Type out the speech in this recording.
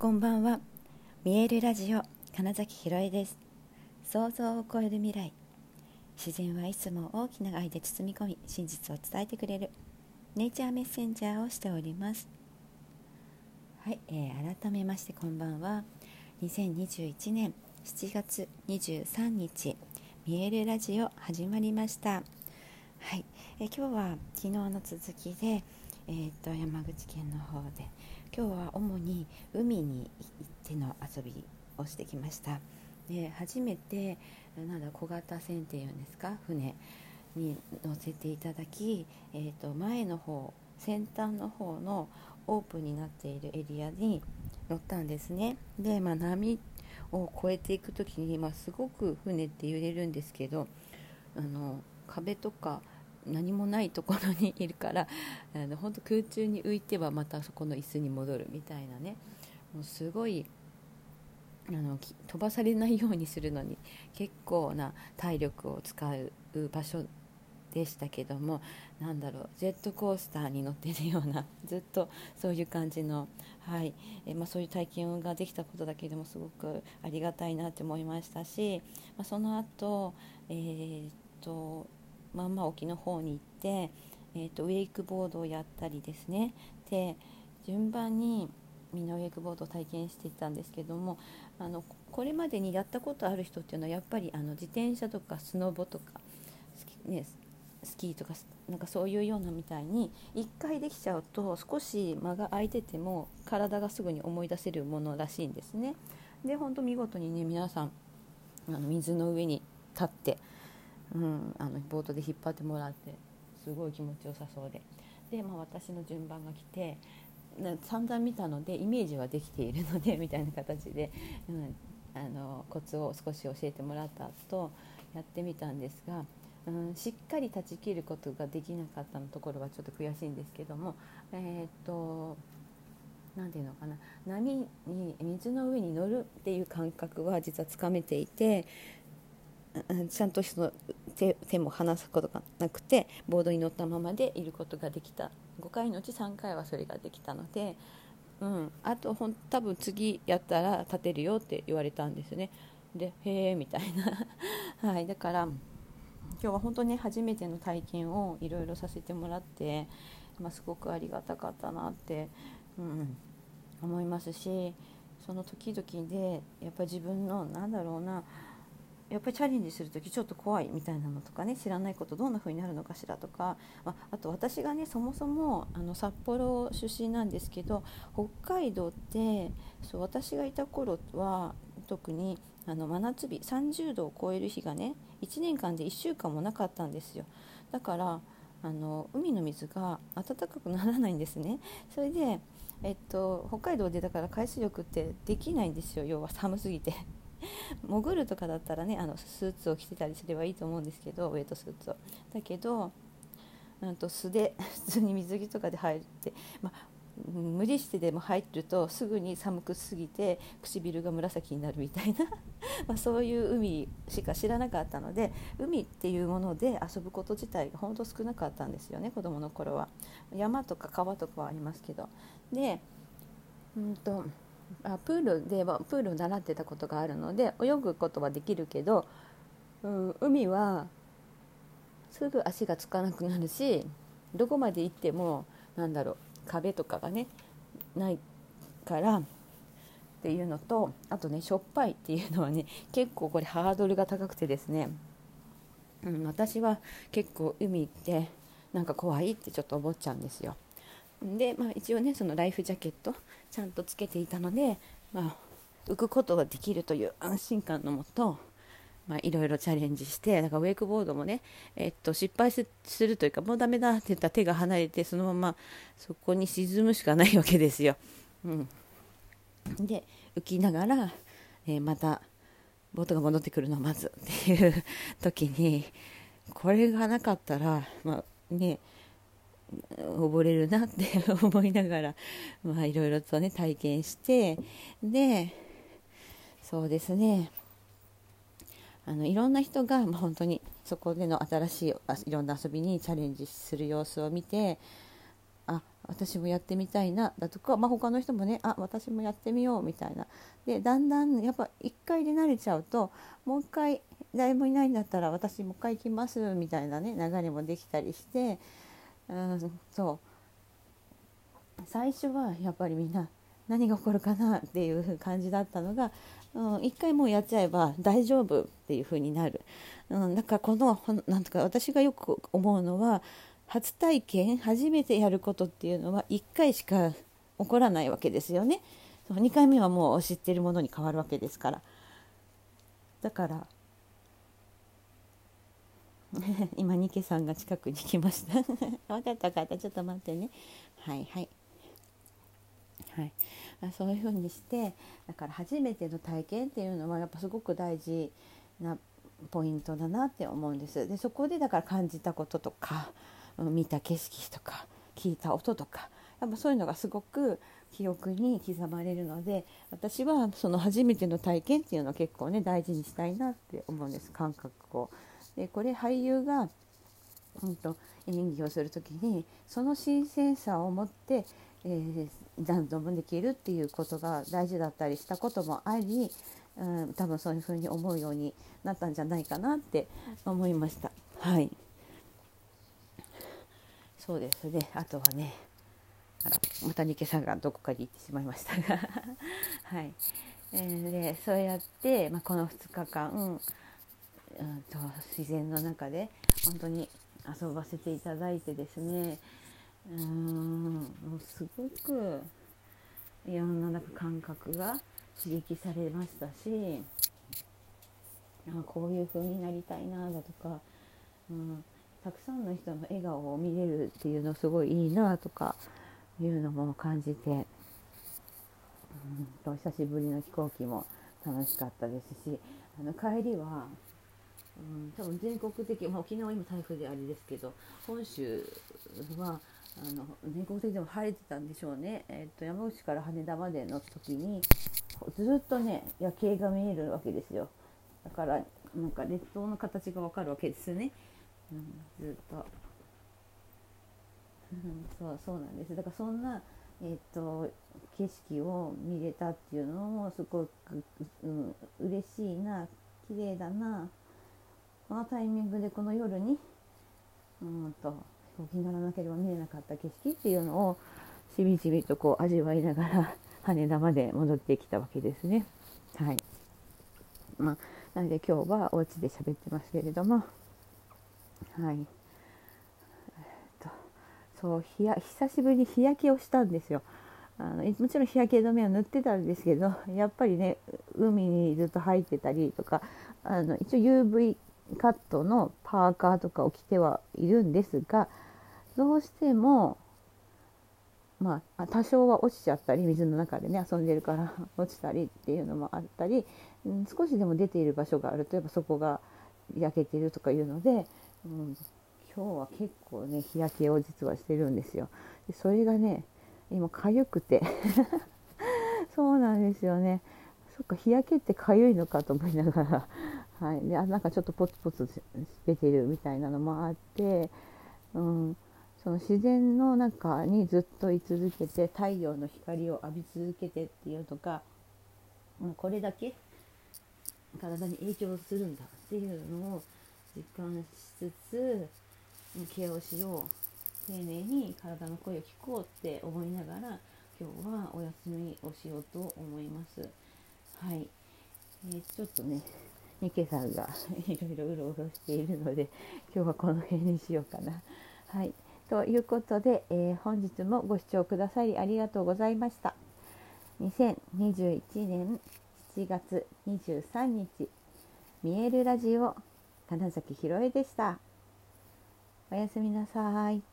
こんばんは。見えるラジオ金崎ひろえです。想像を超える未来。自然はいつも大きな愛で包み込み真実を伝えてくれる。ネイチャーメッセンジャーをしております。はい、えー、改めましてこんばんは。2021年7月23日見えるラジオ始まりました。はい、えー、今日は昨日の続きでえーと、山口県の方で今日は主に海に行っての遊びをしてきました。で初めてなんだ小型船っていうんですか？船に乗せていただき、えーと、前の方先端の方のオープンになっているエリアに乗ったんですね。で、まあ、波を越えていく時に、まあ、すごく船って揺れるんですけどあの壁とか何もないところにいるから あの本当空中に浮いてはまたそこの椅子に戻るみたいなね。もうすごいあの飛ばされないようにするのに結構な体力を使う場所でしたけどもなんだろうジェットコースターに乗ってるような ずっとそういう感じの、はい。えまあ、そういう体験ができたことだけでもすごくありがたいなって思いましたし、まあ、その後、えー、っとまんま沖の方に行って、えーと、ウェイクボードをやったりですねで順番にみんなウェイクボードを体験していたんですけどもあのこれまでにやったことある人っていうのはやっぱりあの自転車とかスノボとかスキ,、ね、スキーとかなんかそういうようなみたいに1回できちゃうと少し間が空いてても体がすぐに思い出せるものらしいんですね。で本当見事にね皆さんあの水の上に立ってうん、あのボートで引っ張ってもらってすごい気持ちよさそうで。で、まあ、私の順番が来て散々見たのでイメージはできているのでみたいな形で、うん、あのコツを少し教えてもらった後やってみたんですが、うん、しっかり断ち切ることができなかったのところはちょっと悔しいんですけどもえー、っと何て言うのかな。波に水の上に乗るっていう感覚は実はつかめていてちゃんとその手手も離すことがなくてボードに乗ったままでいることができた。5回のうち3回はそれができたので、うん、あとほん多分次やったら立てるよって言われたんですね。でへえみたいな、はい、だから今日は本当に初めての体験をいろいろさせてもらって、まあ、すごくありがたかったなって、うん、思いますしその時々でやっぱ自分のなんだろうなやっぱりチャレンジする時ちょっと怖いみたいなのとかね知らないことどんな風になるのかしらとか、まあ、あと私がねそもそもあの札幌出身なんですけど北海道ってそう私がいた頃は特にあの真夏日30度を超える日がね1年間で1週間もなかったんですよ。だからあの海の水が暖かくならないんですね。それで、えっと、北海道でだから海水浴ってできないんですよ。要は寒すぎて。潜るとかだったらねあのスーツを着てたりすればいいと思うんですけどウェイトスーツを。だけどなんと素で 普通に水着とかで入って、まあ、無理してでも入るとすぐに寒くすぎて唇が紫になるみたいな まそういう海しか知らなかったので海っていうもので遊ぶこと自体が本当少なかったんですよね子どもの頃は。山とか川とかはありますけど。でうんとあプールではプールを習ってたことがあるので泳ぐことはできるけど、うん、海はすぐ足がつかなくなるしどこまで行ってもなんだろう壁とかがねないからっていうのとあとねしょっぱいっていうのはね結構これハードルが高くてですね、うん、私は結構海行ってなんか怖いってちょっと思っちゃうんですよ。で、まあ、一応ねそのライフジャケットちゃんとつけていたので、まあ、浮くことができるという安心感のもと、まあ、いろいろチャレンジしてだからウェイクボードもね、えっと、失敗するというかもうダメだって言ったら手が離れてそのままそこに沈むしかないわけですよ。うん、で浮きながら、えー、またボートが戻ってくるのを待つっていう時にこれがなかったら、まあね、溺れるなって 思いながら、まあ、いろいろとね体験してでそうですね。あのいろんな人が、ま、本当にそこでの新しいいろんな遊びにチャレンジする様子を見てあ私もやってみたいなだとか、まあ、他の人もねあ私もやってみようみたいな。でだんだんやっぱ1回で慣れちゃうともう一回誰もいないんだったら私もう一回行きますみたいなね流れもできたりしてうんそう最初はやっぱりみんな何が起こるかなっていう感じだったのが、うん、1回もうやっちゃえば大丈夫っていう風になる、うん、だからこのなんとか私がよく思うのは初体験初めてやることっていうのは1回しか起こらないわけですよね。2回目はもう知ってるものに変わるわけですから。だから 今ニケさんが近くに来ました。分かった分かった。ちょっと待ってね。はいはい。はい。あ、そういうふうにしてだから初めての体験っていうのはやっぱすごく大事なポイントだなって思うんです。でそこでだから感じたこととか見た景色とか聞いた音とかやっぱそういうのがすごく記憶に刻まれるので私はその初めての体験っていうのを結構ね大事にしたいなって思うんです。感覚を。でこれ俳優が、うんと、演技をする時にその新鮮さを持って、えー、何度もできるっていうことが大事だったりしたこともあり、うん、多分そういうふうに思うようになったんじゃないかなって思いました。はい。そうですね。あとはねあらまたニケさんがどこかに行ってしまいましたが。はい、えー、でそうやって、まあ、この2日間、うん、と自然の中で本当に遊ばせていただいてですね。うーんもうすごくいろんななんか感覚が刺激されましたしあこういう風になりたいなだとか、うん、たくさんの人の笑顔を見れるっていうのすごいいいなとかいうのも感じて、うん、と久しぶりの飛行機も楽しかったですしあの帰りは、うん、多分全国的、まあ、沖縄は今台風であれですけど本州はあの全国的でも晴れてたんでしょうね、えー、と山口から羽田までの時にずっとね夜景が見えるわけですよ。だからなんか列島の形がわかるわけですね。うん、ずっと。そうそうなんです。だからそんな、えーと、景色を見れたっていうのもすごく、うん、嬉しいな綺麗だな。このタイミングでこの夜にうんと飛行機にならなければ見れなかった景色っていうのをしみじみとこう味わいながら 羽田まで戻ってきたわけですね。はい。まあ、なので今日はお家で喋ってますけれどもはい、えっと、そう日や久しぶりに日焼けをしたんですよ。あのもちろん日焼け止めを塗ってたんですけどやっぱりね海にずっと入ってたりとかあの一応 UV カットのパーカーとかを着てはいるんですがどうしてもまあ、多少は落ちちゃったり水の中でね遊んでるから落ちたりっていうのもあったり、うん、少しでも出ている場所があるとやっぱそこが焼けてるとかいうのでうん、今日は結構ね日焼けを実はしてるんですよ。でそれがね今痒くて。そうなんですよね。そっか日焼けって痒いのかと思いながらはい、であなんかちょっとポツポツ出てるみたいなのもあって、うん、その自然の中にずっと居続けて太陽の光を浴び続けてっていうのが、うん、これだけ体に影響するんだっていうのを実感しつつケアをしよう。丁寧に体の声を聞こうって思いながら今日はお休みをしようと思います。はい、えー、ちょっとねニケさんがいろいろうろうろしているので今日はこの辺にしようかな。はい、ということで、えー、本日もご視聴くださりありがとうございました。2021年7月23日見えるラジオ金崎ひろえでした。おやすみなさい。